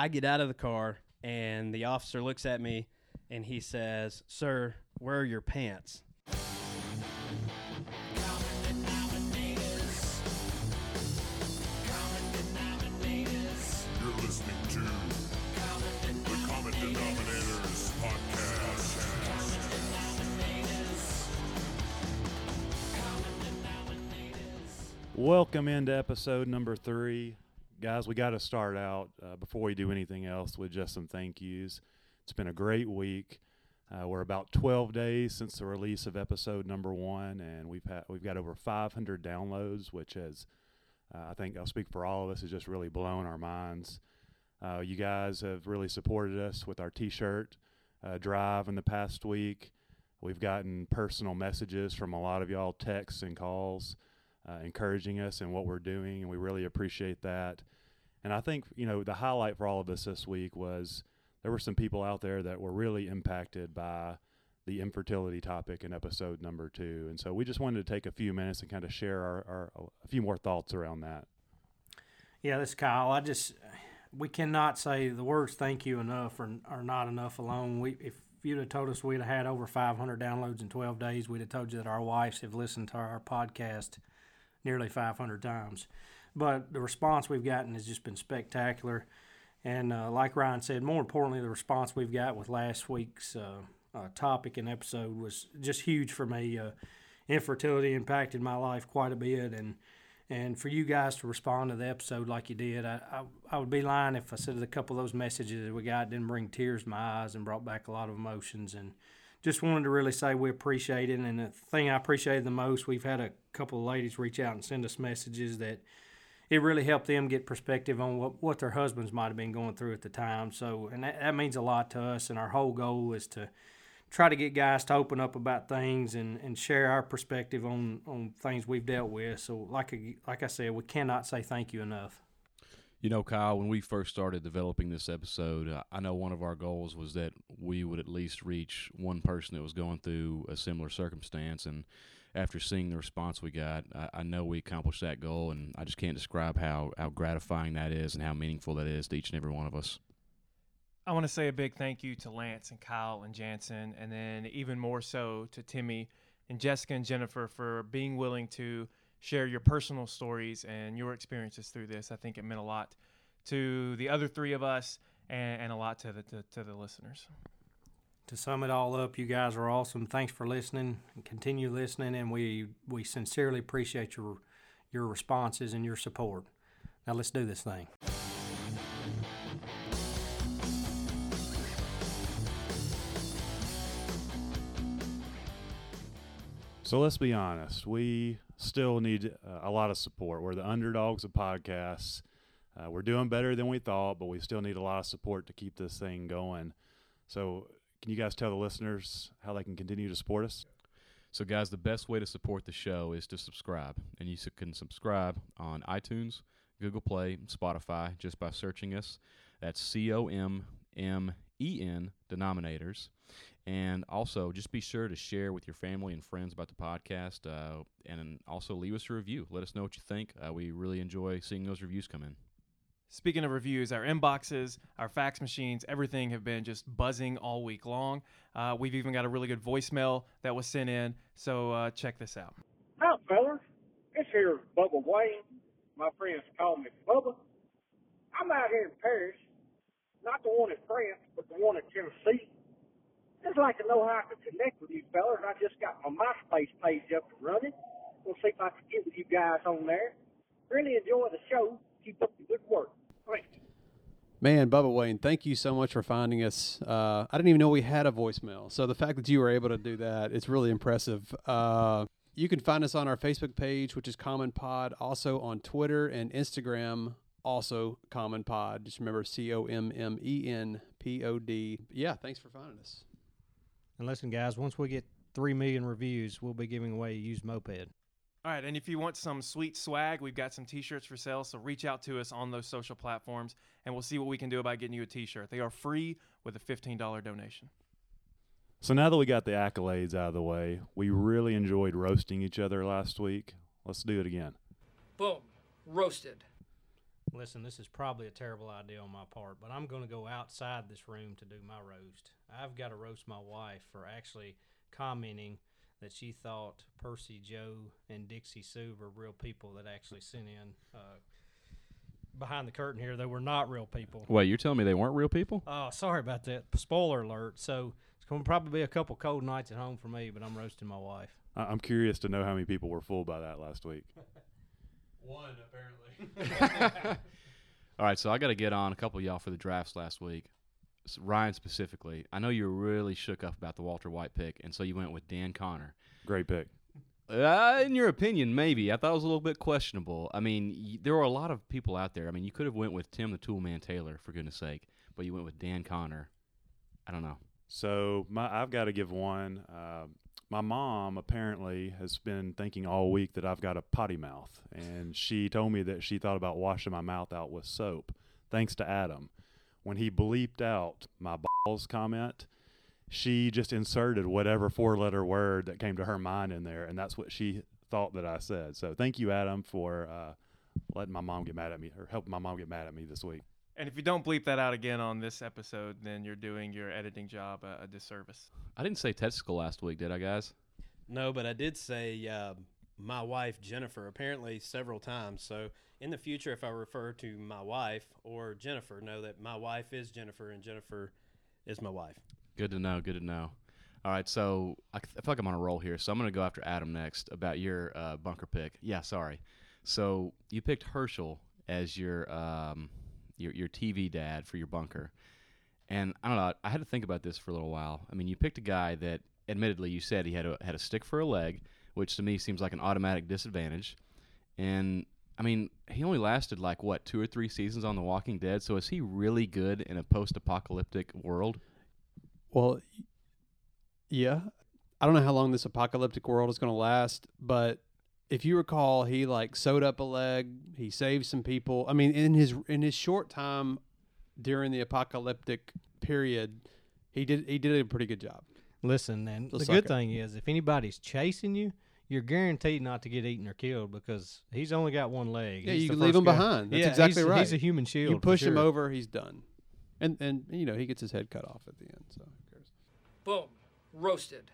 I get out of the car, and the officer looks at me, and he says, "Sir, where are your pants?" You're listening to the Common Denominators Podcast. Welcome into episode number three. Guys, we got to start out uh, before we do anything else with just some thank yous. It's been a great week. Uh, we're about 12 days since the release of episode number one, and we've had we've got over 500 downloads, which has uh, I think I'll speak for all of us has just really blown our minds. Uh, you guys have really supported us with our T-shirt uh, drive in the past week. We've gotten personal messages from a lot of y'all, texts and calls uh, encouraging us in what we're doing, and we really appreciate that. And I think you know the highlight for all of us this week was there were some people out there that were really impacted by the infertility topic in episode number two, and so we just wanted to take a few minutes and kind of share our, our a few more thoughts around that. Yeah, this is Kyle. I just we cannot say the words "thank you" enough or, or not enough alone. We if you'd have told us we'd have had over 500 downloads in 12 days, we'd have told you that our wives have listened to our podcast nearly 500 times. But the response we've gotten has just been spectacular. And uh, like Ryan said, more importantly, the response we've got with last week's uh, uh, topic and episode was just huge for me. Uh, infertility impacted my life quite a bit, and and for you guys to respond to the episode like you did, I, I, I would be lying if I said that a couple of those messages that we got didn't bring tears to my eyes and brought back a lot of emotions. And just wanted to really say we appreciate it. And the thing I appreciated the most, we've had a couple of ladies reach out and send us messages that it really helped them get perspective on what, what their husbands might have been going through at the time. So, and that, that means a lot to us. And our whole goal is to try to get guys to open up about things and, and share our perspective on, on things we've dealt with. So, like like I said, we cannot say thank you enough. You know, Kyle, when we first started developing this episode, I know one of our goals was that we would at least reach one person that was going through a similar circumstance. And after seeing the response we got, I, I know we accomplished that goal. And I just can't describe how, how gratifying that is and how meaningful that is to each and every one of us. I want to say a big thank you to Lance and Kyle and Jansen, and then even more so to Timmy and Jessica and Jennifer for being willing to share your personal stories and your experiences through this. I think it meant a lot to the other three of us and, and a lot to the to, to the listeners. To sum it all up, you guys are awesome. Thanks for listening and continue listening. And we, we sincerely appreciate your, your responses and your support. Now, let's do this thing. So let's be honest, we still need uh, a lot of support. We're the underdogs of podcasts. Uh, we're doing better than we thought, but we still need a lot of support to keep this thing going. So, can you guys tell the listeners how they can continue to support us? So, guys, the best way to support the show is to subscribe. And you can subscribe on iTunes, Google Play, Spotify just by searching us. That's C O M M E N denominators. And also, just be sure to share with your family and friends about the podcast uh, and also leave us a review. Let us know what you think. Uh, we really enjoy seeing those reviews come in. Speaking of reviews, our inboxes, our fax machines, everything have been just buzzing all week long. Uh, we've even got a really good voicemail that was sent in. So uh, check this out. Hi, fellas. This here is Bubba Wayne. My friends call me Bubba. I'm out here in Paris, not the one in France, but the one in Tennessee. Just like to know how I can connect with you fellas. I just got my MySpace page up and running. We'll see if I can get with you guys on there. Really enjoy the show. Keep up the good work. Thanks. Man, Bubba Wayne, thank you so much for finding us. Uh, I didn't even know we had a voicemail. So the fact that you were able to do that, it's really impressive. Uh, you can find us on our Facebook page, which is Common Pod, also on Twitter and Instagram, also Common Pod. Just remember C O M M E N P O D. Yeah, thanks for finding us. And listen, guys, once we get 3 million reviews, we'll be giving away a used moped. All right, and if you want some sweet swag, we've got some t-shirts for sale, so reach out to us on those social platforms and we'll see what we can do about getting you a t-shirt. They are free with a $15 donation. So now that we got the accolades out of the way, we really enjoyed roasting each other last week. Let's do it again. Boom. Roasted. Listen, this is probably a terrible idea on my part, but I'm going to go outside this room to do my roast. I've got to roast my wife for actually commenting that she thought Percy Joe and Dixie Sue were real people that actually sent in. Uh, behind the curtain here, they were not real people. Wait, you're telling me they weren't real people? Oh, sorry about that. Spoiler alert. So it's going to probably be a couple cold nights at home for me, but I'm roasting my wife. I- I'm curious to know how many people were fooled by that last week. One apparently. All right, so I got to get on a couple of y'all for the drafts last week. Ryan specifically, I know you were really shook up about the Walter White pick, and so you went with Dan Conner. Great pick. Uh, in your opinion, maybe I thought it was a little bit questionable. I mean, y- there were a lot of people out there. I mean, you could have went with Tim the Toolman Taylor for goodness sake, but you went with Dan Conner. I don't know. So my I've got to give one. Uh, my mom apparently has been thinking all week that I've got a potty mouth, and she told me that she thought about washing my mouth out with soap. Thanks to Adam, when he bleeped out my balls comment, she just inserted whatever four-letter word that came to her mind in there, and that's what she thought that I said. So thank you, Adam, for uh, letting my mom get mad at me or helping my mom get mad at me this week. And if you don't bleep that out again on this episode, then you're doing your editing job a, a disservice. I didn't say testicle last week, did I, guys? No, but I did say uh, my wife Jennifer apparently several times. So in the future, if I refer to my wife or Jennifer, know that my wife is Jennifer and Jennifer is my wife. Good to know. Good to know. All right, so I, feel like I'm on a roll here, so I'm going to go after Adam next about your uh, bunker pick. Yeah, sorry. So you picked Hershel as your um, your your TV dad for your bunker, and I don't know. I had to think about this for a little while. I mean, you picked a guy that, admittedly, you said he had a had a stick for a leg, which to me seems like an automatic disadvantage, and I mean, he only lasted like what two or three seasons on The Walking Dead. So is he really good in a post-apocalyptic world? Well, yeah. I don't know how long this apocalyptic world is going to last, but if you recall, he like sewed up a leg. He saved some people. I mean, in his in his short time during the apocalyptic period, he did he did a pretty good job. Listen, and The the sucker. good thing is, if anybody's chasing you, you're guaranteed not to get eaten or killed because he's only got one leg. Yeah, He's you can leave him guy- behind. That's yeah, exactly he's, right. He's a human shield. you for push him over, he's done, and and you know he gets his head cut off at the end. So who cares? Boom. Roasted.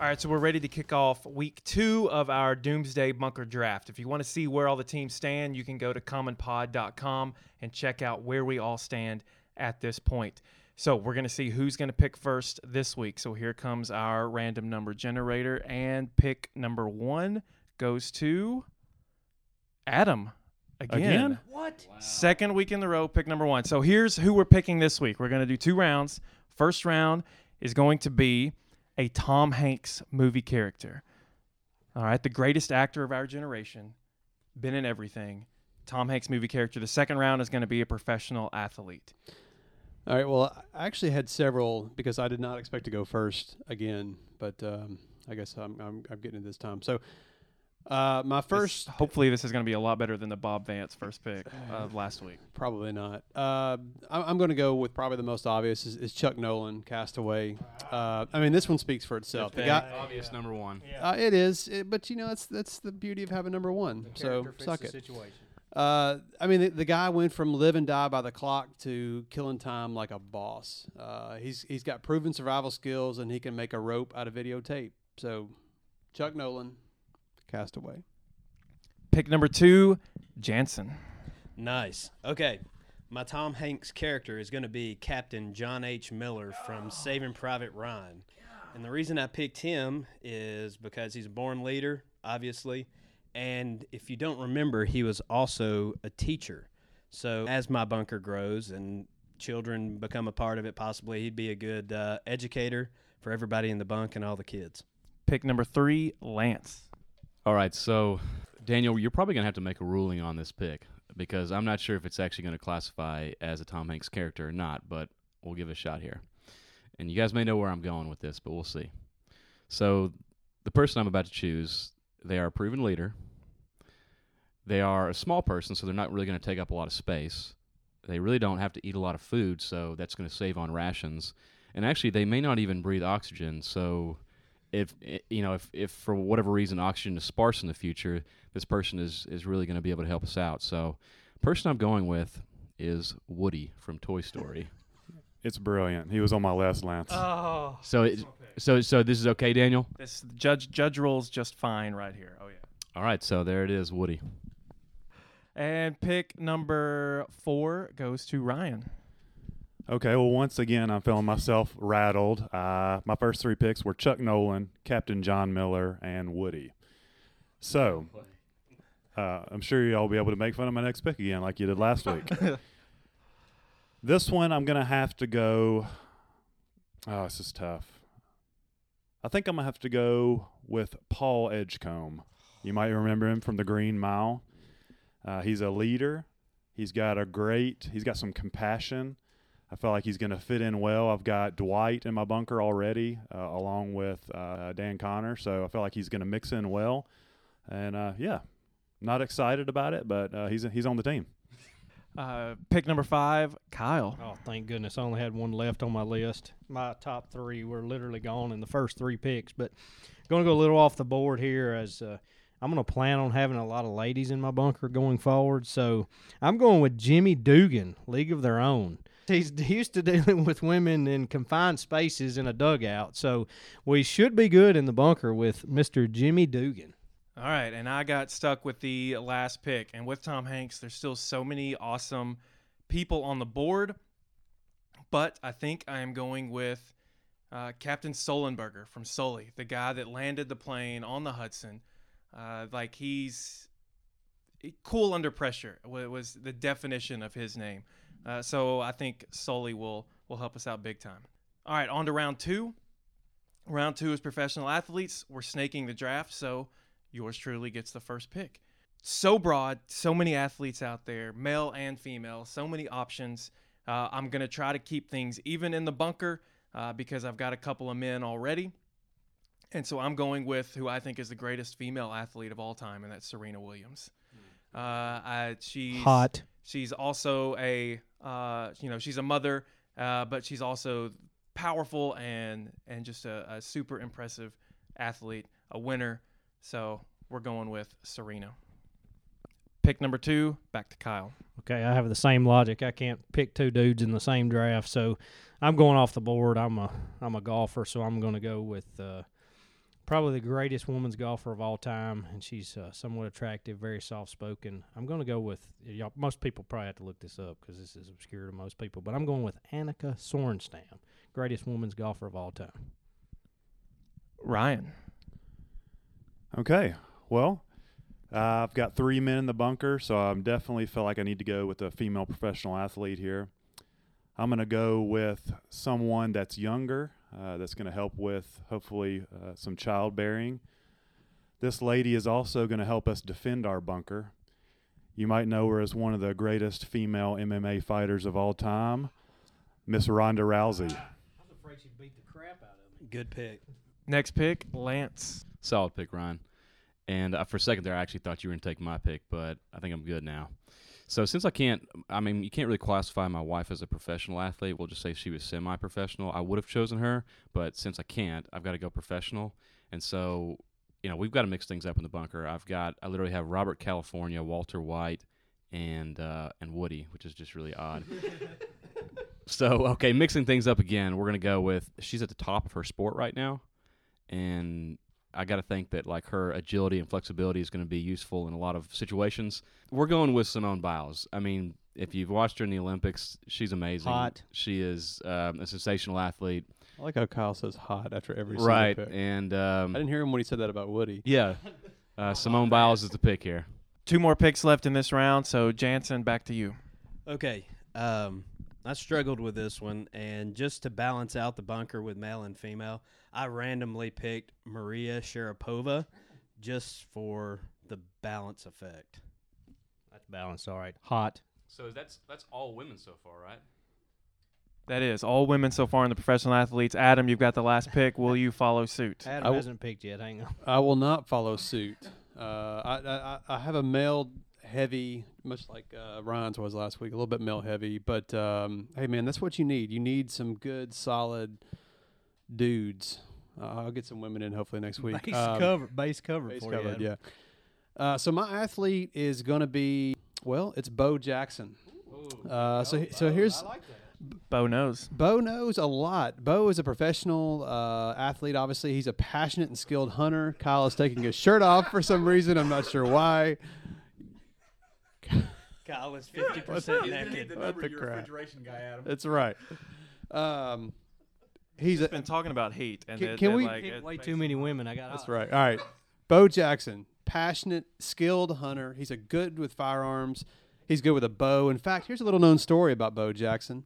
All right, so we're ready to kick off week two of our Doomsday Bunker Draft. If you want to see where all the teams stand, you can go to commonpod.com and check out where we all stand at this point. So we're going to see who's going to pick first this week. So here comes our random number generator, and pick number one goes to Adam. Again. Again? What? Second week in the row, pick number one. So here's who we're picking this week. We're going to do two rounds. First round is going to be a Tom Hanks movie character. All right, the greatest actor of our generation, been in everything. Tom Hanks movie character. The second round is going to be a professional athlete. All right. Well, I actually had several because I did not expect to go first again, but um, I guess I'm, I'm I'm getting it this time. So, uh, my first This- hopefully, this is going to be a lot better than the Bob Vance first pick of last week. Probably not. Uh, I- I'm going to go with probably the most obvious is, is Chuck Nolan, Castaway. Uh, I mean, this one speaks for itself. The guy, Obvious number one. uh, it is, it, but you know, that's that's the beauty of having number one. So fits suck the it. Situation. Uh, I mean, the, the guy went from live and die by the clock to killing time like a boss. Uh, he's he's got proven survival skills and he can make a rope out of videotape. So, Chuck Nolan, Castaway. Pick number two, Jansen. Nice. Okay. My Tom Hanks character is going to be Captain John H. Miller from Saving Private Ryan. And the reason I picked him is because he's a born leader, obviously. And if you don't remember, he was also a teacher. So as my bunker grows and children become a part of it, possibly he'd be a good uh, educator for everybody in the bunk and all the kids. Pick number three, Lance. All right, so Daniel, you're probably gonna have to make a ruling on this pick because I'm not sure if it's actually gonna classify as a Tom Hanks character or not, but we'll give it a shot here. And you guys may know where I'm going with this, but we'll see. So, the person I'm about to choose, they are a proven leader. They are a small person, so they're not really going to take up a lot of space. They really don't have to eat a lot of food, so that's going to save on rations. and actually they may not even breathe oxygen. So if eh, you know if, if for whatever reason oxygen is sparse in the future, this person is is really going to be able to help us out. So person I'm going with is Woody from Toy Story. It's brilliant. He was on my list, Lance. Oh, So it, so so this is okay, Daniel. this judge judge rolls just fine right here. Oh yeah. All right, so there it is, Woody. And pick number four goes to Ryan. Okay, well, once again, I'm feeling myself rattled. Uh, my first three picks were Chuck Nolan, Captain John Miller, and Woody. So, uh, I'm sure y'all will be able to make fun of my next pick again, like you did last week. this one, I'm going to have to go. Oh, this is tough. I think I'm going to have to go with Paul Edgecomb. You might remember him from The Green Mile. Uh, he's a leader. He's got a great, he's got some compassion. I feel like he's going to fit in well. I've got Dwight in my bunker already, uh, along with uh, Dan Conner. So I feel like he's going to mix in well. And uh, yeah, not excited about it, but uh, he's he's on the team. Uh, pick number five, Kyle. Oh, thank goodness. I only had one left on my list. My top three were literally gone in the first three picks, but going to go a little off the board here as uh, I'm going to plan on having a lot of ladies in my bunker going forward. So I'm going with Jimmy Dugan, League of Their Own. He's used to dealing with women in confined spaces in a dugout, so we should be good in the bunker with Mr. Jimmy Dugan. All right, and I got stuck with the last pick. And with Tom Hanks, there's still so many awesome people on the board. But I think I am going with uh, Captain Sullenberger from Sully, the guy that landed the plane on the Hudson. Uh, like he's cool under pressure wa- was the definition of his name. Uh, so I think Sully will will help us out big time. All right, on to round two. Round two is professional athletes. We're snaking the draft, so yours truly gets the first pick. So broad, so many athletes out there, male and female, so many options. Uh, I'm going to try to keep things even in the bunker uh, because I've got a couple of men already. And so I'm going with who I think is the greatest female athlete of all time, and that's Serena Williams. Uh, I, she's Hot. She's also a, uh, you know, she's a mother, uh, but she's also powerful and and just a, a super impressive athlete, a winner. So we're going with Serena. Pick number two, back to Kyle. Okay, I have the same logic. I can't pick two dudes in the same draft, so I'm going off the board. I'm a I'm a golfer, so I'm going to go with uh, probably the greatest woman's golfer of all time, and she's uh, somewhat attractive, very soft spoken. I'm going to go with y'all. Most people probably have to look this up because this is obscure to most people, but I'm going with Annika Sorenstam, greatest woman's golfer of all time. Ryan. Okay, well, uh, I've got three men in the bunker, so I definitely feel like I need to go with a female professional athlete here. I'm going to go with someone that's younger, uh, that's going to help with hopefully uh, some childbearing. This lady is also going to help us defend our bunker. You might know her as one of the greatest female MMA fighters of all time, Miss Ronda Rousey. I was afraid she'd beat the crap out of me. Good pick. Next pick, Lance. Solid pick, Ryan. And uh, for a second there, I actually thought you were going to take my pick, but I think I'm good now. So since I can't, I mean, you can't really classify my wife as a professional athlete. We'll just say she was semi-professional. I would have chosen her, but since I can't, I've got to go professional. And so, you know, we've got to mix things up in the bunker. I've got, I literally have Robert California, Walter White, and uh, and Woody, which is just really odd. so okay, mixing things up again. We're gonna go with she's at the top of her sport right now, and I got to think that like her agility and flexibility is going to be useful in a lot of situations. We're going with Simone Biles. I mean, if you've watched her in the Olympics, she's amazing. Hot. She is um, a sensational athlete. I like how Kyle says hot after every single Right, pick. and I um, didn't hear him when he said that about Woody. yeah, uh, Simone Biles is the pick here. Two more picks left in this round, so Jansen, back to you. Okay. Um, I struggled with this one, and just to balance out the bunker with male and female, I randomly picked Maria Sharapova just for the balance effect. That's balanced. All right. Hot. So that's that's all women so far, right? That is all women so far in the professional athletes. Adam, you've got the last pick. Will you follow suit? Adam I w- hasn't picked yet. Hang on. I will not follow suit. Uh, I, I I- I have a male heavy, much like uh, Ryan's was last week, a little bit male heavy. But um, hey, man, that's what you need. You need some good, solid dudes. Uh, I'll get some women in hopefully next week. Base Um, cover, base cover base for covered, you. yeah. Uh, so my athlete is going to be well, it's Bo Jackson. Uh, so he- so here's Bo knows. Bo knows a lot. Bo is a professional uh, athlete. Obviously, he's a passionate and skilled hunter. Kyle is taking his shirt off for some reason. I'm not sure why. Kyle is 50% naked. What the crap? refrigeration guy, Adam. That's right. Um, he's a, Been talking about hate, and Can- that- can that, we- like, Hit it way too many women. I got. That's right. All right. Bo Jackson, passionate, skilled hunter. He's a good with firearms. He's good with a bow. In fact, here's a little known story about Bo Jackson.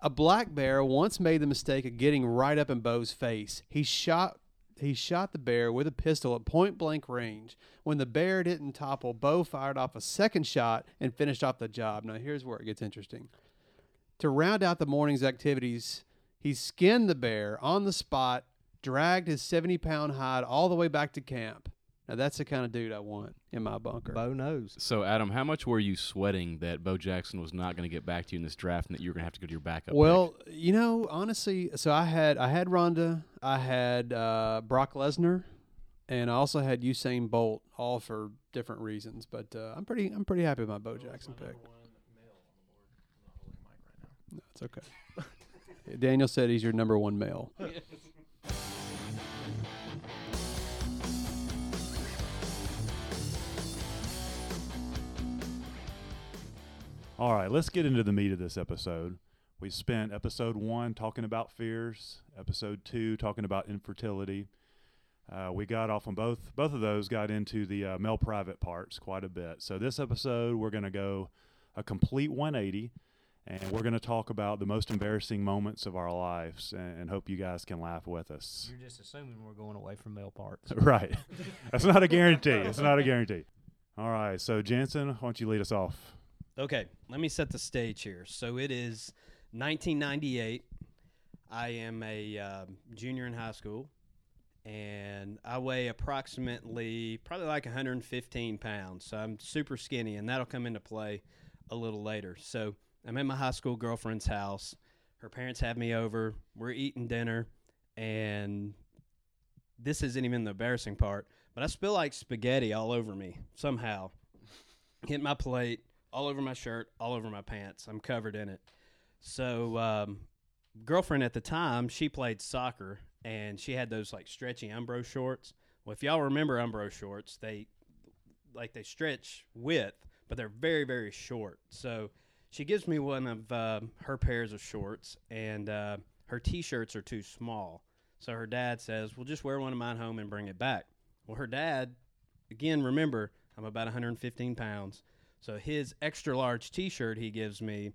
A black bear once made the mistake of getting right up in Bo's face. He shot he shot the bear with a pistol at point blank range. When the bear didn't topple, Bo fired off a second shot and finished off the job. Now here's where it gets interesting. To round out the morning's activities, he skinned the bear on the spot, dragged his 70 pound hide all the way back to camp. Now, that's the kind of dude I want in my bunker. Bo knows. So, Adam, how much were you sweating that Bo Jackson was not going to get back to you in this draft, and that you were going to have to go to your backup? pick? Well, you know, honestly, so I had I had Ronda, I had uh, Brock Lesnar, and I also had Usain Bolt, all for different reasons. But uh, I'm pretty I'm pretty happy with my Bo Jackson pick. No, it's okay. Daniel said he's your number one male. All right, let's get into the meat of this episode. We spent episode one talking about fears, episode two talking about infertility. Uh, we got off on both both of those. Got into the uh, male private parts quite a bit. So this episode we're going to go a complete 180, and we're going to talk about the most embarrassing moments of our lives, and, and hope you guys can laugh with us. You're just assuming we're going away from male parts. right, that's not a guarantee. It's not a guarantee. All right, so Jansen, why don't you lead us off? Okay, let me set the stage here. So it is 1998. I am a um junior in high school, and I weigh approximately, probably like 115 pounds. So I'm super skinny, and that'll come into play a little later. So I'm at my high school girlfriend's house. Her parents have me over. We're eating dinner, and this isn't even the embarrassing part, but I spill like spaghetti all over me somehow. Hit my plate, all over my shirt, all over my pants. I'm covered in it. So, um, girlfriend at the time, she played soccer and she had those like stretchy Umbro shorts. Well, if y'all remember Umbro shorts, they like they stretch width, but they're very very short. So she gives me one of uh, her pairs of shorts, and uh, her t-shirts are too small. So her dad says, "Well, just wear one of mine home and bring it back." Well, her dad, again, remember I'm about 115 pounds, so his extra large T-shirt he gives me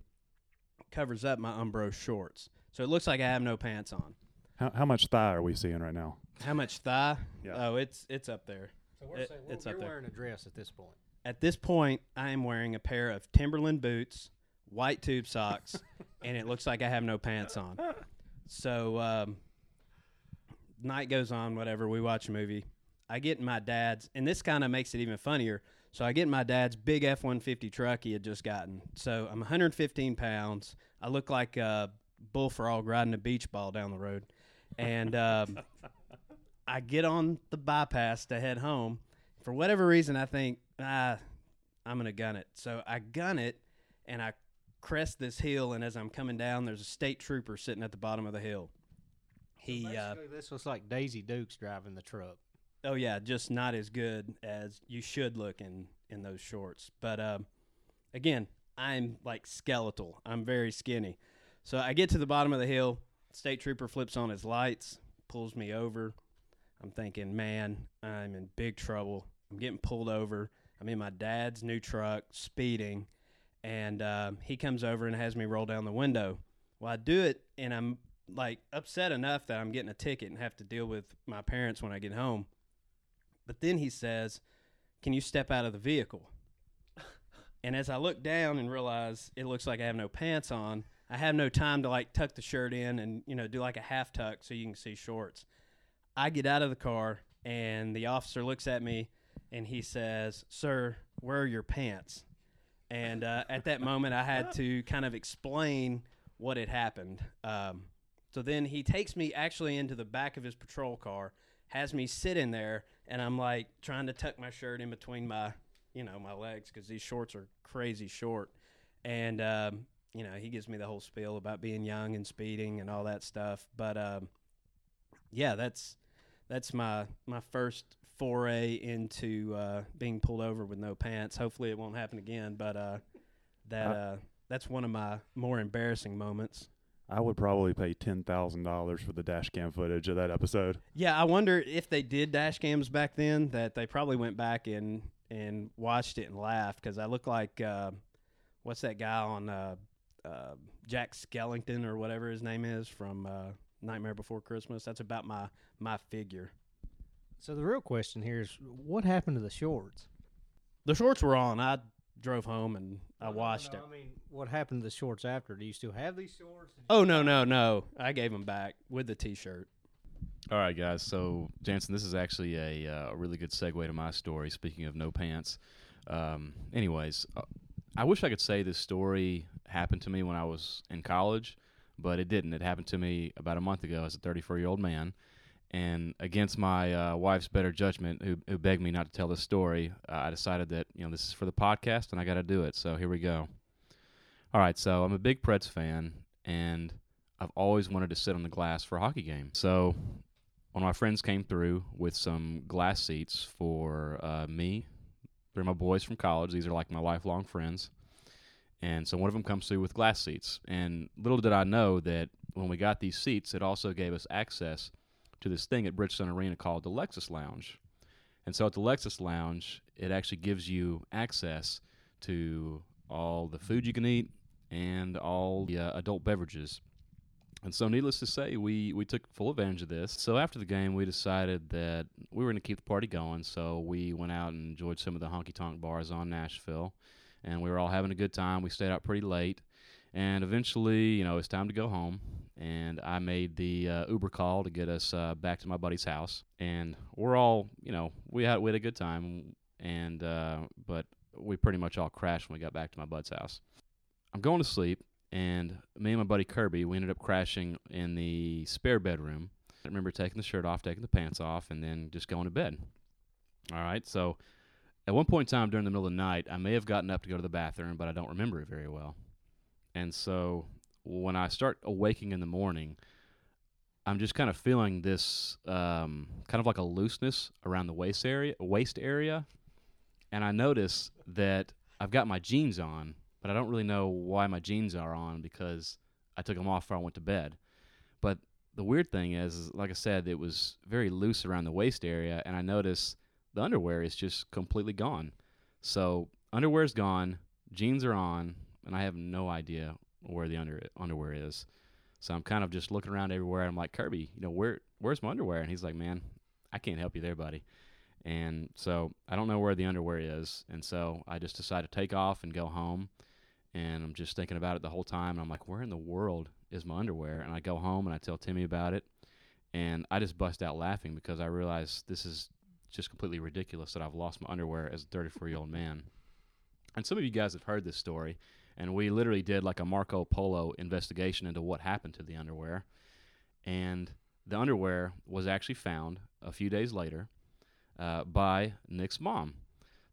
covers up my Umbro shorts, so it looks like I have no pants on. How, how much thigh are we seeing right now? How much thigh? Yeah. Oh, it's it's up there. So we're It- saying it's you're up there. wearing a dress at this point. At this point, I am wearing a pair of Timberland boots, white tube socks, and it looks like I have no pants on. So, um, night goes on, whatever. We watch a movie. I get in my dad's, and this kind of makes it even funnier. So I get in my dad's big F one fifty truck he had just gotten. So I'm 115 pounds. I look like a bull frog riding a beach ball down the road, and um, I get on the bypass to head home. For whatever reason, I think ah, I'm gonna gun it. So I gun it, and I crest this hill. And as I'm coming down, there's a state trooper sitting at the bottom of the hill. He uh, this looks like Daisy Dukes driving the truck. oh yeah, just not as good as you should look in in those shorts. But um, again, I'm like skeletal. I'm very skinny. So I get to the bottom of the hill. State trooper flips on his lights, pulls me over. I'm thinking, man, I'm in big trouble. I'm getting pulled over. I'm in my dad's new truck, speeding, and um, he comes over and has me roll down the window. Well, I do it, and I'm like upset enough that I'm getting a ticket and have to deal with my parents when I get home. But then he says, Can you step out of the vehicle? and as I look down and realize it looks like I have no pants on, I have no time to like tuck the shirt in and, you know, do like a half tuck so you can see shorts. I get out of the car and the officer looks at me and he says, "Sir, where are your pants?" And uh, at that moment, I had to kind of explain what had happened. Um, so then he takes me actually into the back of his patrol car, has me sit in there, and I'm like trying to tuck my shirt in between my, you know, my legs because these shorts are crazy short. And um, you know, he gives me the whole spiel about being young and speeding and all that stuff. But um, yeah, that's that's my my first foray into uh, being pulled over with no pants. Hopefully, it won't happen again. But uh, that Uh, uh, that's one of my more embarrassing moments. I would probably pay ten thousand dollars for the dash cam footage of that episode. Yeah, I wonder if they did dash cams back then. That they probably went back and and watched it and laughed because I look like uh, what's that guy on uh, uh, Jack Skellington or whatever his name is from uh, Nightmare Before Christmas. That's about my my figure. So the real question here is, what happened to the shorts? The shorts were on. I drove home and I No, no, washed no, it. I mean, what happened to the shorts after? Do you still have these shorts? Oh no no no! I gave them back with the T-shirt. All right, guys. So, Jansen, this is actually a, uh, really good segue to my story. Speaking of no pants. Um, anyways, uh, I wish I could say this story happened to me when I was in college, but it didn't. It happened to me about a month ago as a 34 year old man. And against my uh, wife's better judgment, who, who begged me not to tell this story, uh, I decided that you know this is for the podcast and I got to do it. So here we go. All right, so I'm a big Preds fan, and I've always wanted to sit on the glass for a hockey game. So one of my friends came through with some glass seats for uh, me. They're my boys from college. These are like my lifelong friends. And so one of them comes through with glass seats. And little did I know that when we got these seats, it also gave us access to this thing at Bridgestone Arena called the Lexus Lounge. And so at the Lexus Lounge, it actually gives you access to all the food you can eat and all the uh, adult beverages. And so, needless to say, we, we took full advantage of this. So, after the game, we decided that we were going to keep the party going. So, we went out and enjoyed some of the honky tonk bars on Nashville. And we were all having a good time. We stayed out pretty late. And eventually, you know, it's time to go home. And I made the uh, Uber call to get us uh, back to my buddy's house. And we're all, you know, we had, we had a good time. And, uh, but we pretty much all crashed when we got back to my bud's house. I'm going to sleep and me and my buddy Kirby, we ended up crashing in the spare bedroom. I remember taking the shirt off, taking the pants off, and then just going to bed. All right, so at one point in time during the middle of the night, I may have gotten up to go to the bathroom, but I don't remember it very well. And so when I start awaking in the morning, I'm just kind of feeling this um, kind of like a looseness around the waist area, waist area, and I notice that I've got my jeans on, but I don't really know why my jeans are on because I took them off before I went to bed. But the weird thing is, is, like I said, it was very loose around the waist area, and I notice the underwear is just completely gone. So underwear's gone, jeans are on, and I have no idea where the under underwear is. So I'm kind of just looking around everywhere. I'm like, Kirby, you know, where where's my underwear? And he's like, Man, I can't help you there, buddy. And so I don't know where the underwear is. And so I just decide to take off and go home. And I'm just thinking about it the whole time. And I'm like, where in the world is my underwear? And I go home and I tell Timmy about it. And I just bust out laughing because I realize this is just completely ridiculous that I've lost my underwear as a 34 year old man. And some of you guys have heard this story. And we literally did like a Marco Polo investigation into what happened to the underwear. And the underwear was actually found a few days later uh, by Nick's mom.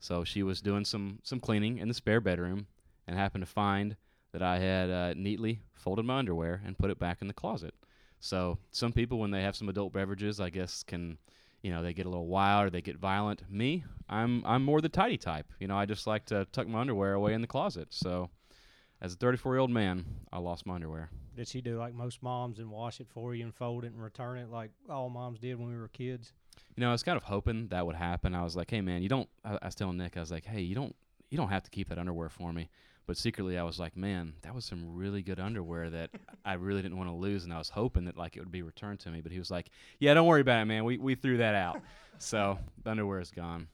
So she was doing some some cleaning in the spare bedroom and happened to find that I had uh, neatly folded my underwear and put it back in the closet. So some people, when they have some adult beverages, I guess can, you know, they get a little wild or they get violent. Me, I'm I'm more the tidy type. You know, I just like to tuck my underwear away in the closet. So as a 34 year old man, I lost my underwear. Did she do like most moms and wash it for you and fold it and return it like all moms did when we were kids? You know, I was kind of hoping that would happen. I was like, hey man, you don't. I, I was telling Nick, I was like, hey, you don't you don't have to keep that underwear for me. But secretly, I was like, man, that was some really good underwear that I really didn't want to lose, and I was hoping that like it would be returned to me. But he was like, yeah, don't worry about it, man. We we threw that out, so the underwear is gone.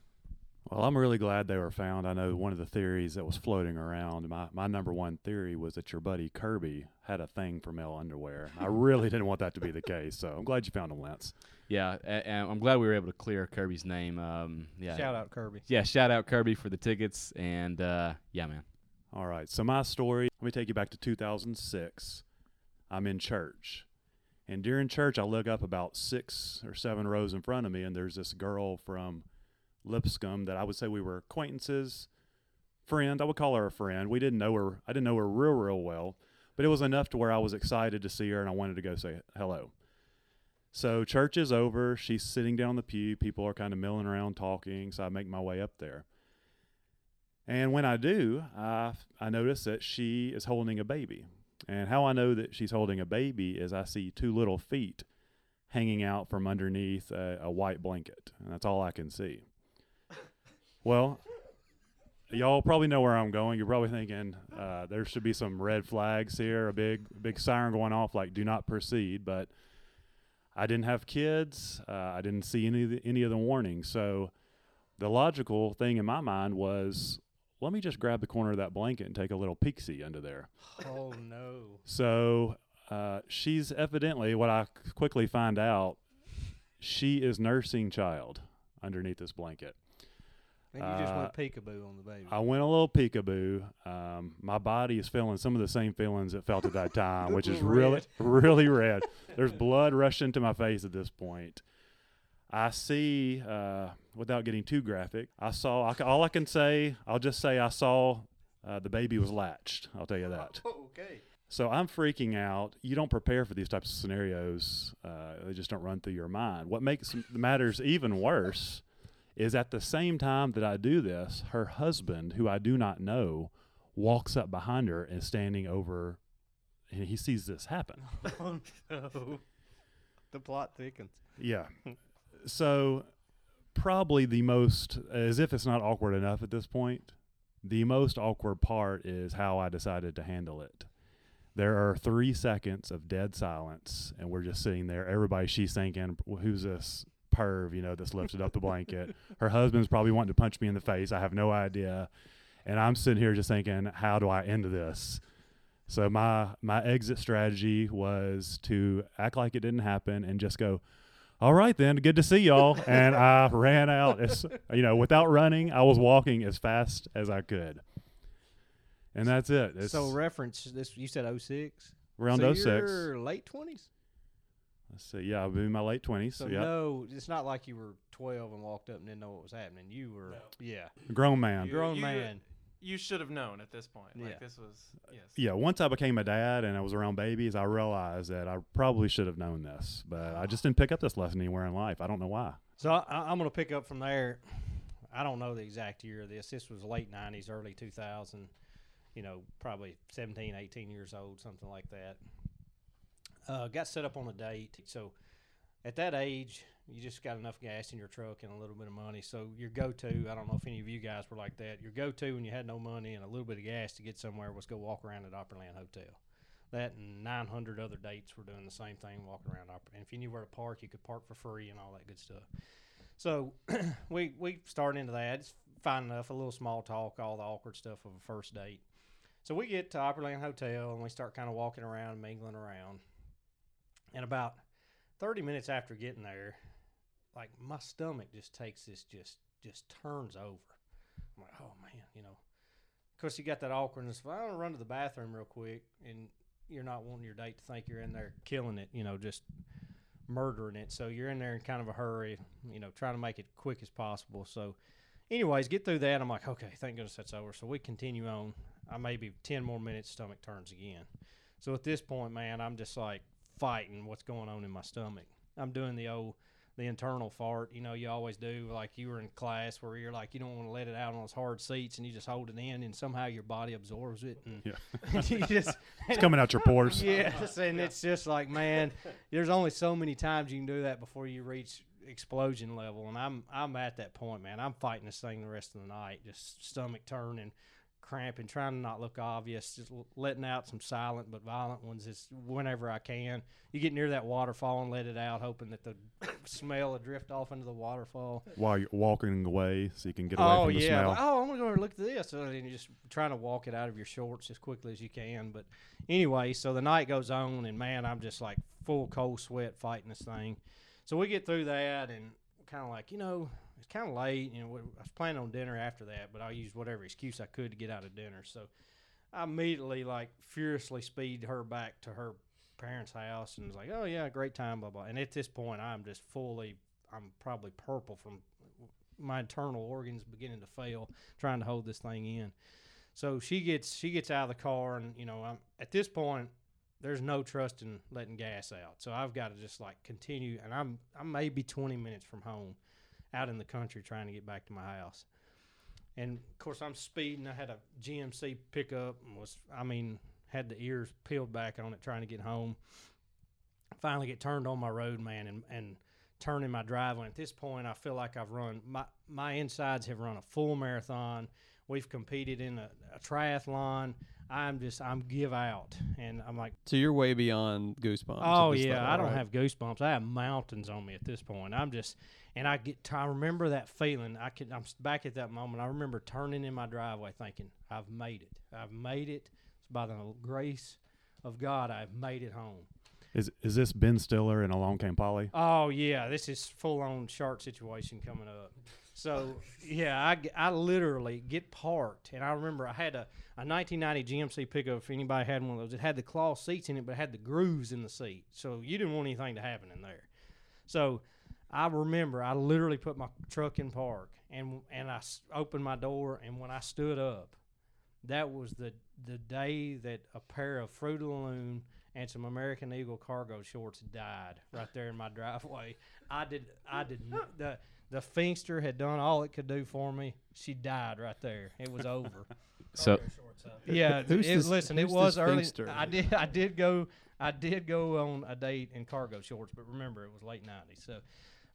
Well, I'm really glad they were found. I know one of the theories that was floating around, my, my number one theory was that your buddy Kirby had a thing for male underwear. I really didn't want that to be the case, so I'm glad you found them, Lance. Yeah, and I'm glad we were able to clear Kirby's name. Um, yeah, Shout out Kirby. Yeah, shout out Kirby for the tickets, and uh, yeah, man. All right, so my story, let me take you back to 2006. I'm in church. And during church, I look up about six or seven rows in front of me, and there's this girl from Lipscomb that I would say we were acquaintances, friend. I would call her a friend. We didn't know her. I didn't know her real, real well, but it was enough to where I was excited to see her, and I wanted to go say hello. So church is over. She's sitting down the pew. People are kind of milling around talking. So I make my way up there. And when I do, I, I notice that she is holding a baby. And how I know that she's holding a baby is I see two little feet hanging out from underneath a, a white blanket. And that's all I can see. Well, y'all probably know where I'm going. You're probably thinking uh, there should be some red flags here, a big, big siren going off like "Do not proceed." But I didn't have kids. Uh, I didn't see any of the, any of the warnings. So the logical thing in my mind was, let me just grab the corner of that blanket and take a little peek-see under there. Oh no. So uh, she's evidently what I quickly find out. She is nursing child underneath this blanket. And you just Uh, went peekaboo on the baby. I went a little peekaboo. Um, my body is feeling some of the same feelings it felt at that time, which is really, really red. There's blood rushing to my face at this point. I see, uh, without getting too graphic, I saw. I, all I can say, I'll just say, I saw uh, the baby was latched. I'll tell you that. okay. So I'm freaking out. You don't prepare for these types of scenarios. Uh, they just don't run through your mind. What makes matters even worse is at the same time that I do this, her husband, who I do not know, walks up behind her and standing over, and he sees this happen. oh no. The plot thickens. Yeah. So, probably the most, as if it's not awkward enough at this point, the most awkward part is how I decided to handle it. There are three seconds of dead silence, and we're just sitting there. Everybody, she's thinking, "Well, who's this perv, you know, that's lifted up the blanket? Her husband's probably wanting to punch me in the face. I have no idea. And I'm sitting here just thinking, how do I end this? So my my exit strategy was to act like it didn't happen and just go, all right then, good to see y'all. and I ran out as you know, without running, I was walking as fast as I could. And that's it. It's so reference this you said 06? around so 06. You're late 20s? Let's see. Yeah, I'll be in my late twenties. So yeah. no, it's not like you were 12 and walked up and didn't know what was happening. You were yeah. A Grown man. You- Grown you- man. You should have known at this point. Yeah. Like this was yes. yeah, once I became a dad and I was around babies, I realized that I probably should have known this, but I just didn't pick up this lesson anywhere in life. I don't know why. So I, I'm going to pick up from there. I don't know the exact year of this. This was late 90s, early 2000. You know, probably 17, 18 years old, something like that. Uh, got set up on a date. So at that age, you just got enough gas in your truck and a little bit of money. So your go-to, I don't know if any of you guys were like that. Your go-to when you had no money and a little bit of gas to get somewhere was go walk around at Opryland Hotel. That and 900 other dates were doing the same thing, walking around Opry. And if you knew where to park, you could park for free and all that good stuff. So we we started into that. It's fine enough. A little small talk, all the awkward stuff of a first date. So we get to Opryland Hotel and we start kind of walking around, mingling around. And about 30 minutes after getting there, like my stomach just takes this just just turns over. I'm like, oh man, you know. Of course, you got that awkwardness. Well, I want to run to the bathroom real quick, and you're not wanting your date to think you're in there killing it, you know, just murdering it. So you're in there in kind of a hurry, you know, trying to make it quick as possible. So, anyways, get through that. I'm like, okay, thank goodness that's over. So we continue on. I maybe ten more minutes, stomach turns again. So at this point, man, I'm just like fighting what's going on in my stomach. I'm doing the old the internal fart, you know, you always do. Like you were in class where you're like, you don't want to let it out on those hard seats, and you just hold it in, and somehow your body absorbs it, and Yeah. you just It's coming out your pores. Yes, and it's just like, man, there's only so many times you can do that before you reach explosion level, and I'm I'm at that point, man. I'm fighting this thing the rest of the night, just stomach turning, cramping, trying to not look obvious, just letting out some silent but violent ones is whenever I can. You get near that waterfall and let it out, hoping that the smell will drift off into the waterfall. While you're walking away, so you can get away Oh from the yeah! smell. oh, I'm gonna go and look at this, and you're just trying to walk it out of your shorts as quickly as you can. But anyway, so the night goes on, and man, I'm just like full cold sweat fighting this thing. So we get through that, and kind of like you know, it's kind of late. You know, I was planning on dinner after that, but I used whatever excuse I could to get out of dinner. So I immediately like furiously speed her back to her parents' house, and was like, "Oh yeah, great time, blah blah." And at this point, I'm just fully, I'm probably purple from my internal organs beginning to fail trying to hold this thing in. So she gets she gets out of the car, and you know, I'm at this point. There's no trust in letting gas out, so I've got to just like continue. And I'm I'm maybe 20 minutes from home, out in the country trying to get back to my house. And of course, I'm speeding. I had a GMC pickup, and was I mean had the ears peeled back on it trying to get home. Finally, get turned on my road, man, and and turning my driveway. At this point, I feel like I've run my my insides have run a full marathon. We've competed in a, a triathlon. I'm just I'm give out, and I'm like, So you're way beyond goosebumps. oh yeah, level, I don't right? have goosebumps. I have mountains on me at this point. I'm just, and I get I remember that feeling. I can I'm back at that moment. I remember turning in my driveway, thinking, I've made it. I've made it. It's By the grace of God, I've made it home. Is is this Ben Stiller in Along Came Polly? Oh yeah, this is full on shark situation coming up. So yeah, I, I literally get parked, and I remember I had a, a 1990 GMC pickup. If anybody had one of those, it had the cloth seats in it, but it had the grooves in the seat, so you didn't want anything to happen in there. So I remember I literally put my truck in park, and and I opened my door, and when I stood up, that was the the day that a pair of Fruit of the Loom and some American Eagle cargo shorts died right there in my driveway. I did I did the the Finkster had done all it could do for me. She died right there. It was over. So yeah, Who's it, this- listen, it was early. Finkster? I did I did go I did go on a date in cargo shorts, but remember it was late '90s, so.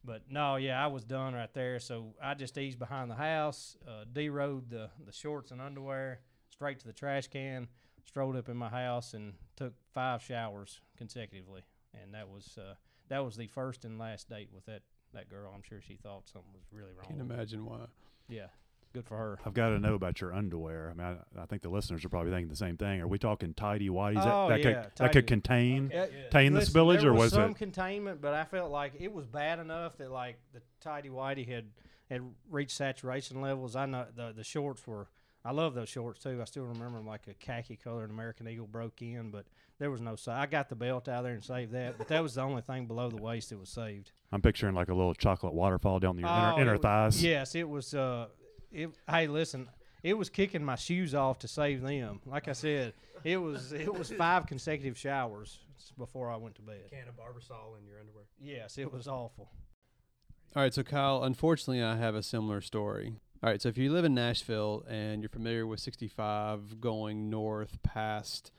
But no, yeah, I was done right there. So I just eased behind the house, uh, de-rode the the shorts and underwear straight to the trash can, strolled up in my house, and took five showers consecutively. And that was uh, that was the first and last date with that that girl. I'm sure she thought something was really wrong. Can't imagine why. Yeah, good for her. I've got to know about your underwear. I mean, I, I think the listeners are probably thinking the same thing. Are we talking tidy whities Oh, that, that oh, yeah, could that could tidy. contain Yeah, contain the spillage, there or was was some it? containment? But I felt like it was bad enough that like the tidy whitey had had reached saturation levels. I know the the shorts were. I love those shorts too. I still remember them like a khaki color and American Eagle broke in, but there was no size. I got the belt out there and saved that, but that was the only thing below the waist that was saved. I'm picturing like a little chocolate waterfall down your Oh, inner, inner was- thighs. Yes, it was. Uh, it, hey, listen, it was kicking my shoes off to save them. Like I said, it was it was five consecutive showers before I went to bed. Can of Barbasol in your underwear. Yes, it was awful. All right, so Kyle, unfortunately, I have a similar story. All right, so if you live in Nashville and you're familiar with 65 going north past,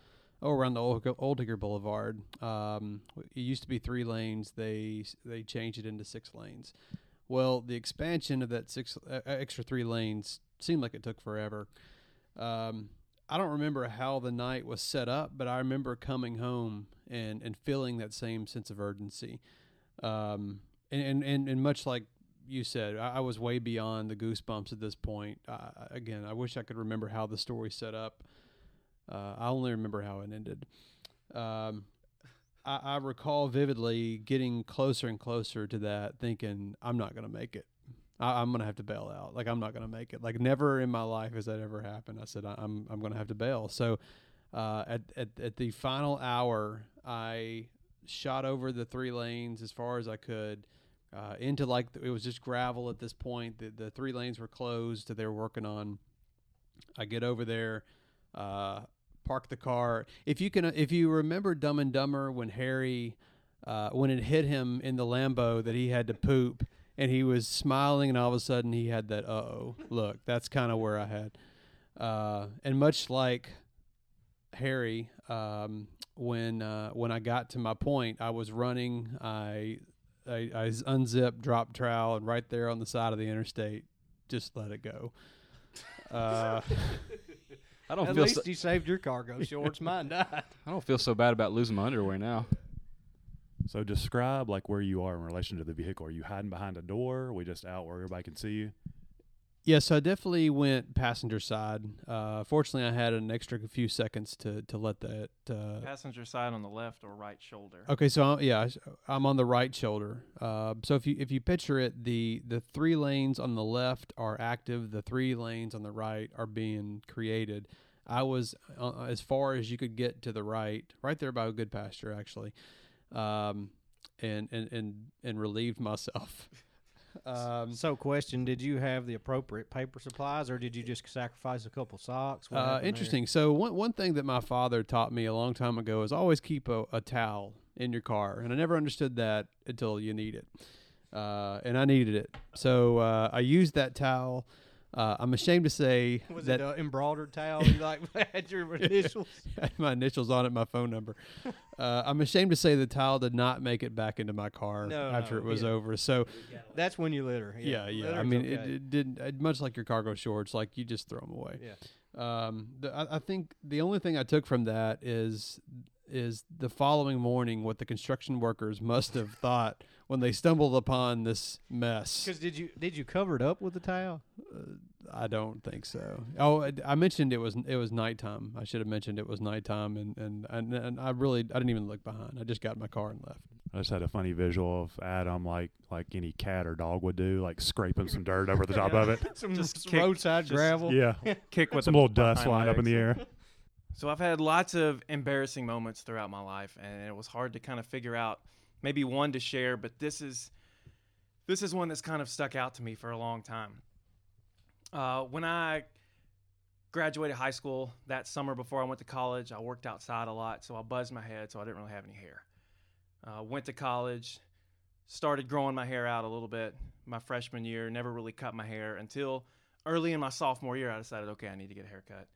oh, around the Old, Hickory Boulevard, um, it used to be three lanes. They they changed it into six lanes. Well, the expansion of that six uh, extra three lanes seemed like it took forever. Um, I don't remember how the night was set up, but I remember coming home and, and feeling that same sense of urgency. Um, and, and, and much like you said, I, I was way beyond the goosebumps at this point. Uh, again, I wish I could remember how the story set up. Uh, I only remember how it ended. Um, I, I recall vividly getting closer and closer to that, thinking, I'm not going to make it. I, I'm going to have to bail out. Like, I'm not going to make it. Like, never in my life has that ever happened. I said, I, I'm, I'm going to have to bail. So, uh, at, at, at the final hour, I shot over the three lanes as far as I could uh, into like it was just gravel at this point. The, the three lanes were closed they were working on. I get over there, uh, park the car. If you can, if you remember Dumb and Dumber when Harry, uh, when it hit him in the Lambo that he had to poop and he was smiling and all of a sudden he had that uh oh look. That's kind of where I had, uh, and much like Harry, um, when uh, when I got to my point, I was running. I I, I unzipped, dropped trowel, and right there on the side of the interstate, just let it go. Uh, I don't At feel least so, you saved your cargo shorts. Mine died. I don't feel so bad about losing my underwear now. So describe like where you are in relation to the vehicle. Are you hiding behind a door? Are we just out where everybody can see you? Yeah, so I definitely went passenger side. Uh, fortunately, I had an extra few seconds to to let that. Uh, Passenger side on the left or right shoulder. Okay, so I'm, yeah, I- I'm on the right shoulder. Uh, so if you if you picture it, the the three lanes on the left are active. The three lanes on the right are being created. I was uh, as far as you could get to the right, right there by a good pasture, actually, um, and and and and relieved myself. Um, so, question: Did you have the appropriate paper supplies, or did you just sacrifice a couple socks? Uh, happened there? interesting. So one one thing that my father taught me a long time ago is always keep a, a towel in your car, and I never understood that until you need it, uh, and I needed it. So uh, I used that towel. Uh, I'm ashamed to say Was that it an embroidered towel? You like had your initials? had my initials on it, my phone number. Uh, I'm ashamed to say the towel did not make it back into my car No, after no, it was yeah. over. So That's when you litter. yeah, yeah. I mean, okay. it, it didn't much like your cargo shorts. Like you just throw them away. Yeah. Um, the, I, I think the only thing I took from that is is the following morning what the construction workers must have thought when they stumbled upon this mess. Because did you did you cover it up with the towel? Uh, I don't think so. Oh, I- I mentioned it was it was nighttime. I should have mentioned it was nighttime, and and and, and I really I didn't even look behind. I just got in my car and left. I just had a funny visual of Adam like like any cat or dog would do, like scraping some dirt over the top of it. Some Just just kick- roadside just- gravel. Yeah, Kick with some little dust behind flying up in the air. So I've had lots of embarrassing moments throughout my life, and it was hard to kind of figure out maybe one to share. But this is this is one that's kind of stuck out to me for a long time. Uh, when I graduated high school that summer before I went to college, I worked outside a lot, so I buzzed my head, so I didn't really have any hair. Uh, went to college, started growing my hair out a little bit my freshman year. Never really cut my hair until early in my sophomore year. I decided, okay, I need to get a haircut.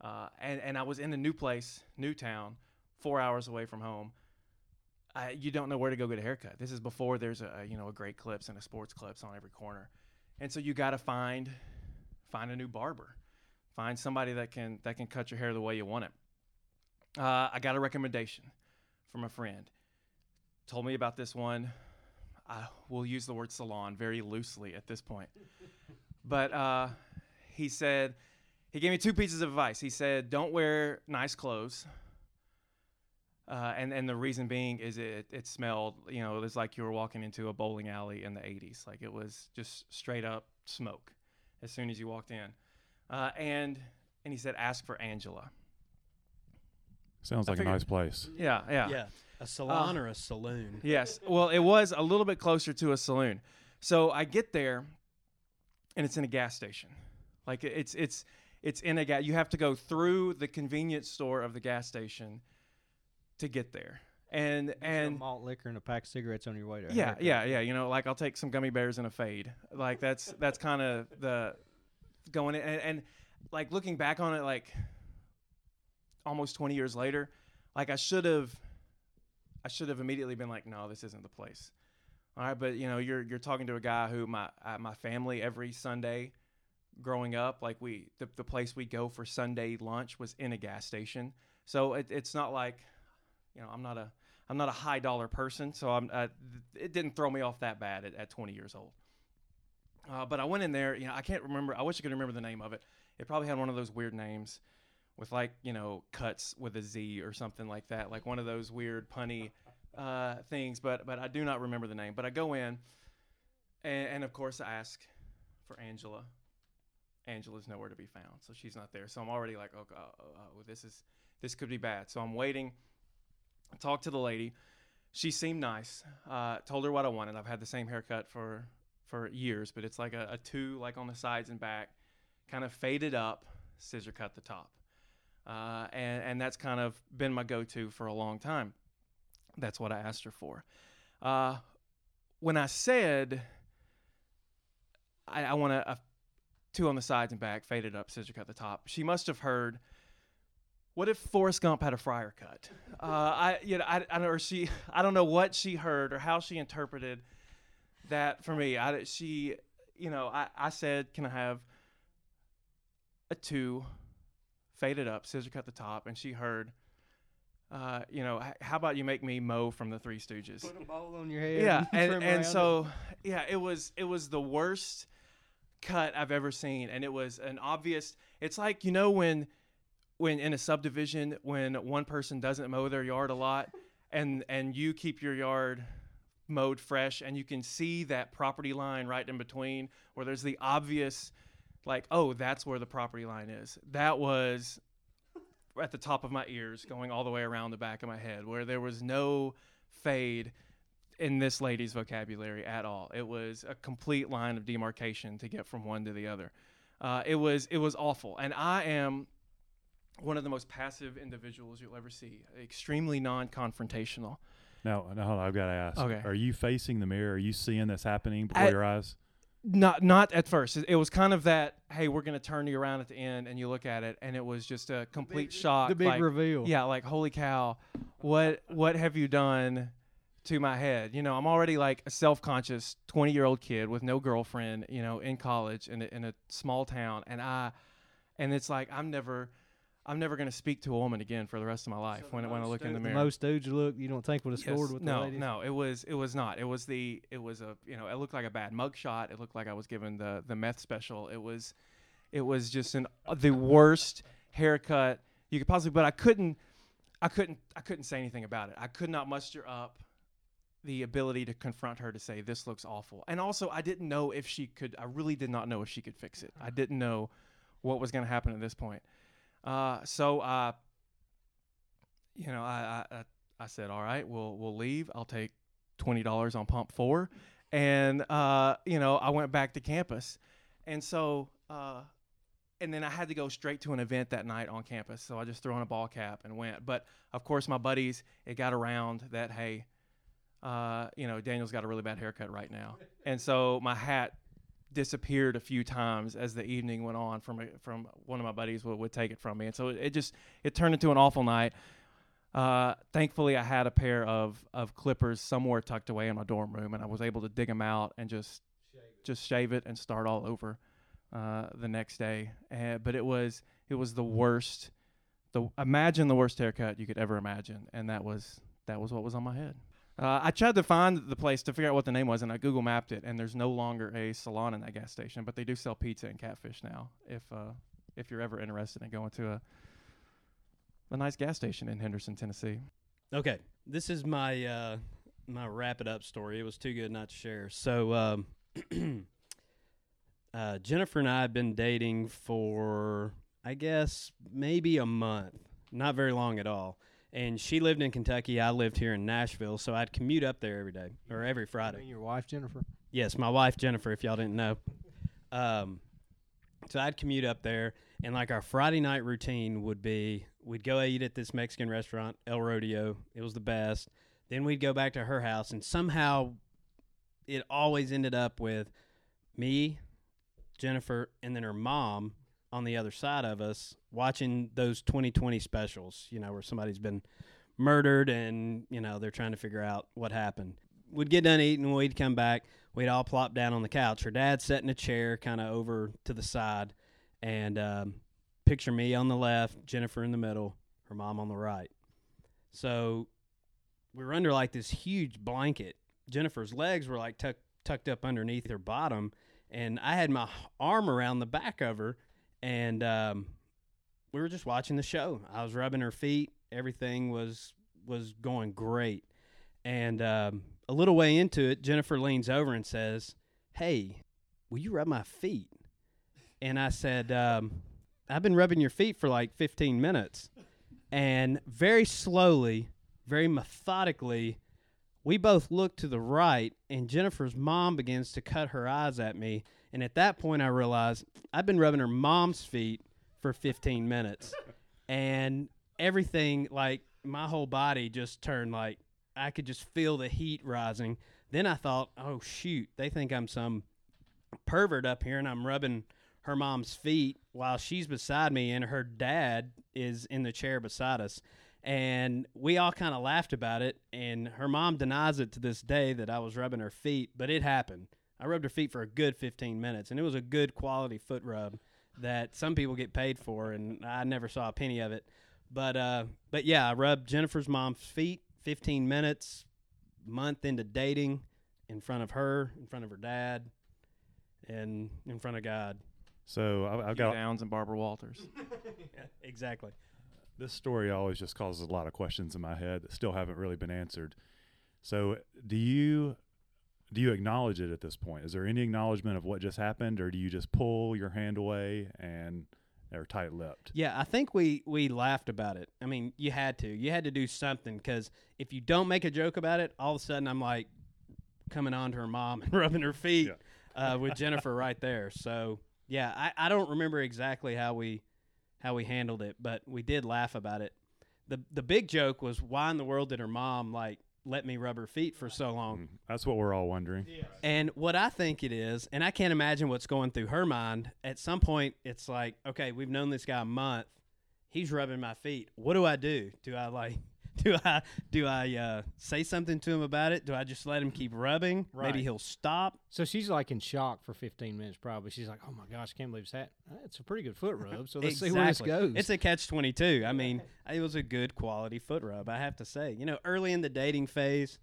Uh, and and I was in a new place, new town, four hours away from home. I, you don't know where to go get a haircut. This is before there's a you know a great clips and a sports clips on every corner, and so you got to find find a new barber, find somebody that can that can cut your hair the way you want it. Uh, I got a recommendation from a friend. Told me about this one. I will use the word salon very loosely at this point, but uh, he said he gave me two pieces of advice. He said, "Don't wear nice clothes." Uh, and and the reason being is it it smelled you know it was like you were walking into a bowling alley in the 80s like it was just straight up smoke as soon as you walked in uh, and and he said ask for Angela Sounds I like a nice place. yeah yeah Yeah, a salon or a saloon. Yes. Well, it was a little bit closer to a saloon. So I get there, and it's in a gas station. Like it's it's it's in a gas. You have to go through the convenience store of the gas station to get there. And Some and malt liquor and a pack of cigarettes on your way to. yeah, yeah, yeah. You know, like I'll take some gummy bears and a fade. Like that's that's kind of the going in, and, and like looking back on it, like almost 20 years later, like I should have, I should have immediately been like, no, this isn't the place. All right, but you know, you're you're talking to a guy who my uh, my family every Sunday, growing up, like we the, the place we go for Sunday lunch was in a gas station. So it, it's not like, you know, I'm not a I'm not a high dollar person, so I'm th- it didn't throw me off that bad at, at 20 years old. Uh, but I went in there, you know, I can't remember. I wish I could remember the name of it. It probably had one of those weird names, with like you know cuts with a Z or something like that, like one of those weird punny uh, things. But but I do not remember the name. But I go in, and, and of course I ask for Angela. Angela's nowhere to be found, so she's not there. So I'm already like, oh, oh, this is this could be bad. So I'm waiting. I talked to the lady. She seemed nice. Uh, told her what I wanted. I've had the same haircut for for years, but it's like a, a two, like on the sides and back, kind of faded up, scissor cut the top, uh, and and that's kind of been my go-to for a long time. That's what I asked her for. Uh, when I said I, I want a two on the sides and back, faded up, scissor cut the top, she must have heard. What if Forrest Gump had a fryer cut? Uh, I, you know, I, I don't, or she, I don't know what she heard or how she interpreted that for me. I, she, you know, I, I said, can I have a two faded up, scissor cut the top, and she heard, uh, you know, how about you make me Moe from the Three Stooges? Put a bowl on your head. yeah, and, trim and so yeah, it was it was the worst cut I've ever seen, and it was an obvious. It's like you know when when in a subdivision when one person doesn't mow their yard a lot, and and you keep your yard mowed fresh, and you can see that property line right in between where there's the obvious, like oh that's where the property line is. That was at the top of my ears, going all the way around the back of my head, where there was no fade in this lady's vocabulary at all. It was a complete line of demarcation to get from one to the other. Uh, it was it was awful, and I am one of the most passive individuals you'll ever see. Extremely non-confrontational. Now, now hold on, I've got to ask. Okay. Are you facing the mirror? Are you seeing this happening before I- your eyes? Not not at first. It, it was kind of that. Hey, we're gonna turn you around at the end, and you look at it, and it was just a complete shock. the big like, reveal. Yeah, like holy cow, what what have you done to my head? You know, I'm already like a self-conscious 20 year old kid with no girlfriend. You know, in college in a, in a small town, and I, and it's like I'm never. I'm never going to speak to a woman again for the rest of my life when, when I look in the uh, the mirror. most dudes look you don't think would have Yes. scored with no, the ladies. No, it was it was not. It was the it was a you know it looked like a bad mug shot. It looked like I was given the the meth special. It was it was just an uh, the worst haircut you could possibly. But I couldn't I couldn't I couldn't say anything about it. I could not muster up the ability to confront her to say this looks awful. And also I didn't know if she could. I really did not know if she could fix it. I didn't know what was going to happen at this point. Uh, so uh, you know, I, I I I said, all right, we'll we'll leave. I'll take twenty dollars on pump four, and uh, you know, I went back to campus, and so uh, and then I had to go straight to an event that night on campus. So I just threw on a ball cap and went. But of course, my buddies, it got around that hey, uh, you know, Daniel's got a really bad haircut right now, and so my hat disappeared a few times as the evening went on from from one of my buddies would, would take it from me and so it, it just it turned into an awful night uh, thankfully, I had a pair of, of clippers somewhere tucked away in my dorm room, and I was able to dig them out and just just shave it and start all over uh, the next day. Uh, but it was it was the worst. The imagine the worst haircut you could ever imagine, and that was that was what was on my head. Uh, I tried to find the place to figure out what the name was, and I Google mapped it, and there's no longer a salon in that gas station, but they do sell pizza and catfish now. If uh, if you're ever interested in going to a a nice gas station in Henderson, Tennessee. Okay, this is my uh, my wrap it up story. It was too good not to share. So, um, uh, Jennifer and I have been dating for I guess maybe a month, not very long at all. And she lived in Kentucky. I lived here in Nashville, so I'd commute up there every day or every Friday. And your wife Jennifer. Yes, my wife Jennifer. If y'all didn't know, um, so I'd commute up there, and like our Friday night routine would be, we'd go eat at this Mexican restaurant, El Rodeo. It was the best. Then we'd go back to her house, and somehow, it always ended up with me, Jennifer, and then her mom on the other side of us watching those 2020 specials. You know, where somebody's been murdered, and you know they're trying to figure out what happened we'd get done eating, we'd come back, we'd all plop down on the couch. Her dad sat in a chair kind of over to the side, and um, picture me on the left, Jennifer in the middle, her mom on the right. So we were under like this huge blanket. Jennifer's legs were like tuck, tucked up underneath her bottom, and I had my arm around the back of her, and um, we were just watching the show. I was rubbing her feet. Everything was was going great. And um, a little way into it, Jennifer leans over and says, Hey, will you rub my feet? And I said, um, I've been rubbing your feet for like 15 minutes. And very slowly, very methodically, we both look to the right, and Jennifer's mom begins to cut her eyes at me. And at that point, I realized I've been rubbing her mom's feet for 15 minutes. and everything, like my whole body just turned like I could just feel the heat rising. Then I thought, oh, shoot, they think I'm some pervert up here and I'm rubbing her mom's feet while she's beside me and her dad is in the chair beside us. And we all kind of laughed about it. And her mom denies it to this day that I was rubbing her feet, but it happened. I rubbed her feet for a good 15 minutes, and it was a good quality foot rub that some people get paid for, and I never saw a penny of it. But uh, but yeah, I rubbed Jennifer's mom's feet. Fifteen minutes, month into dating, in front of her, in front of her dad, and in front of God. So I, I've got Downs and Barbara Walters. Exactly. this story always just causes a lot of questions in my head that still haven't really been answered. So do you do you acknowledge it at this point? Is there any acknowledgement of what just happened, or do you just pull your hand away and are tight-lipped? Yeah, I think we we laughed about it. I mean, you had to. You had to do something because if you don't make a joke about it, all of a sudden I'm like coming on to her mom and rubbing her feet uh, with Jennifer right there. So yeah, I, I don't remember exactly how we how we handled it, but we did laugh about it. the The big joke was why in the world did her mom like let me rub her feet for so long? Mm, That's what we're all wondering. And what I think it is, and I can't imagine what's going through her mind. At some point, it's like, okay, we've known this guy a month. He's rubbing my feet. What do I do? Do I like? Do I do I uh, say something to him about it? Do I just let him keep rubbing? Maybe he'll stop. So she's like in shock for 15 minutes, probably. She's like, "Oh my gosh, I can't believe it's that. It's a pretty good foot rub. So let's see where this goes." It's a catch twenty two. I mean, it was a good quality foot rub. I have to say. You know, early in the dating phase,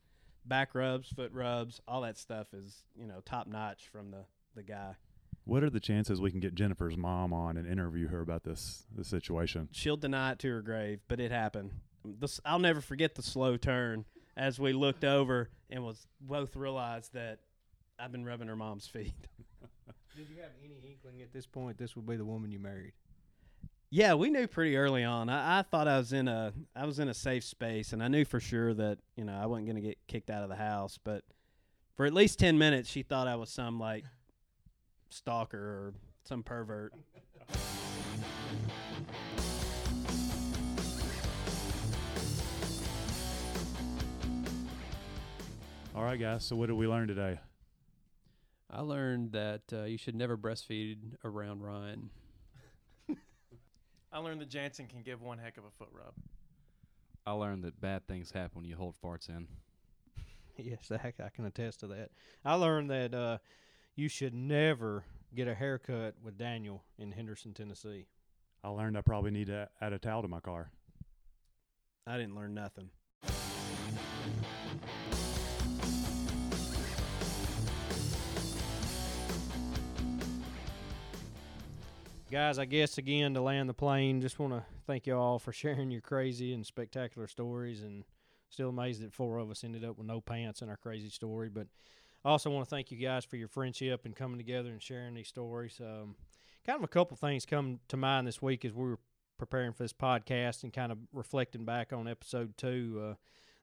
back rubs, foot rubs, all that stuff is you know top notch from the the guy. What are the chances we can get Jennifer's mom on and interview her about this this situation? she'll deny it to her grave, but it happened. This, I'll never forget the slow turn as we looked over and was both realized that I've been rubbing her mom's feet. Did you have any inkling at this point this would be the woman you married? yeah, we knew pretty early on. I, I thought I was in a I was in a safe space, and I knew for sure that you know I wasn't going to get kicked out of the house. But for at least ten minutes, she thought I was some like stalker or some pervert. All right, guys. So what did we learn today? I learned that uh, you should never breastfeed around Ryan. I learned that Jansen can give one heck of a foot rub. I learned that bad things happen when you hold farts in. yes, I, I can attest to that. I learned that uh, you should never get a haircut with Daniel in Henderson, Tennessee. I learned I probably need to add a towel to my car. I didn't learn nothing. Guys, I guess again to land the plane, just want to thank you all for sharing your crazy and spectacular stories. And still amazed that four of us ended up with no pants in our crazy story. But I also want to thank you guys for your friendship and coming together and sharing these stories. Um, kind of a couple things come to mind this week as we were preparing for this podcast and kind of reflecting back on episode two. Uh,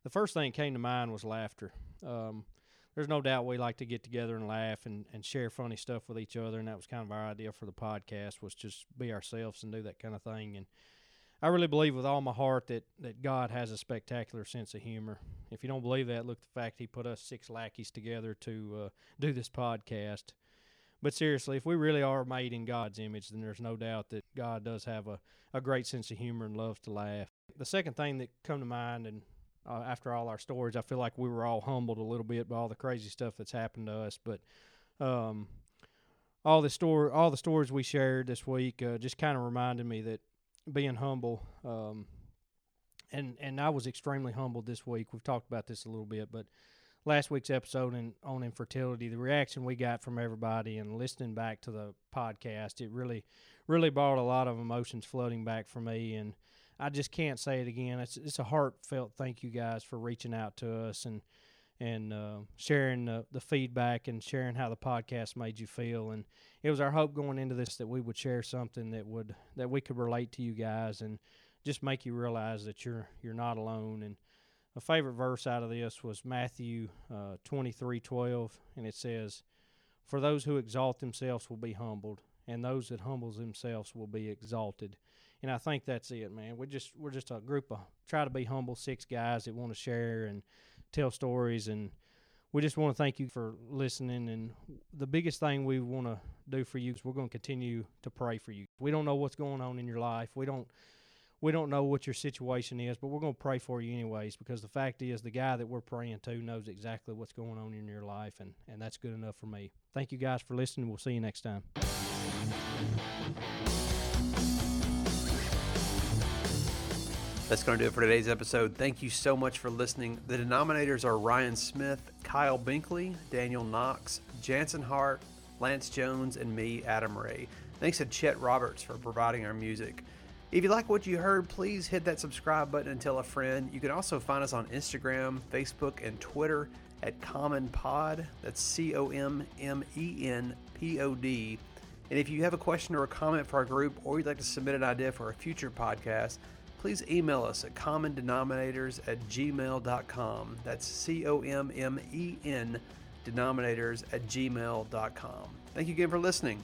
the first thing that came to mind was laughter. Um, there's no doubt we like to get together and laugh and, and share funny stuff with each other and that was kind of our idea for the podcast was just be ourselves and do that kind of thing. And i really believe with all my heart that, that god has a spectacular sense of humor. If you don't believe that look at the fact he put us six lackeys together to uh, do this podcast. But seriously if we really are made in god's image then there's no doubt that god does have a, a great sense of humor and loves to laugh. The second thing that come to mind and uh, after all our stories. I feel like we were all humbled a little bit by all the crazy stuff that's happened to us. But um, all the story, all the stories we shared this week, uh, just kind of reminded me that being humble. Um, and and I was extremely humbled this week. We've talked about this a little bit, but last week's episode in, on infertility, the reaction we got from everybody, and listening back to the podcast, it really, really brought a lot of emotions flooding back for me. And I just can't say it again. It's it's a heartfelt thank you guys for reaching out to us and and uh, sharing the, the feedback and sharing how the podcast made you feel. And it was our hope going into this that we would share something that would that we could relate to you guys and just make you realize that you're you're not alone. And a favorite verse out of this was Matthew uh, twenty three twelve, and it says, "For those who exalt themselves will be humbled, and those that humble themselves will be exalted." And I think that's it, man. We're just we're just a group of try to be humble six guys that want to share and tell stories, and we just want to thank you for listening. And the biggest thing we want to do for you is we're going to continue to pray for you. We don't know what's going on in your life. We don't we don't know what your situation is, but we're going to pray for you anyways because the fact is the guy that we're praying to knows exactly what's going on in your life, and and that's good enough for me. Thank you guys for listening. We'll see you next time. That's going to do it for today's episode. Thank you so much for listening. The denominators are Ryan Smith, Kyle Binkley, Daniel Knox, Jansen Hart, Lance Jones, and me, Adam Ray. Thanks to Chet Roberts for providing our music. If you like what you heard, please hit that subscribe button and tell a friend. You can also find us on Instagram, Facebook, and Twitter at Common Pod. That's C O M M E N P O D. And if you have a question or a comment for our group, or you'd like to submit an idea for a future podcast, please email us at commondenominators at gmail.com. That's C O M M E N denominators at gmail.com. Thank you again for listening.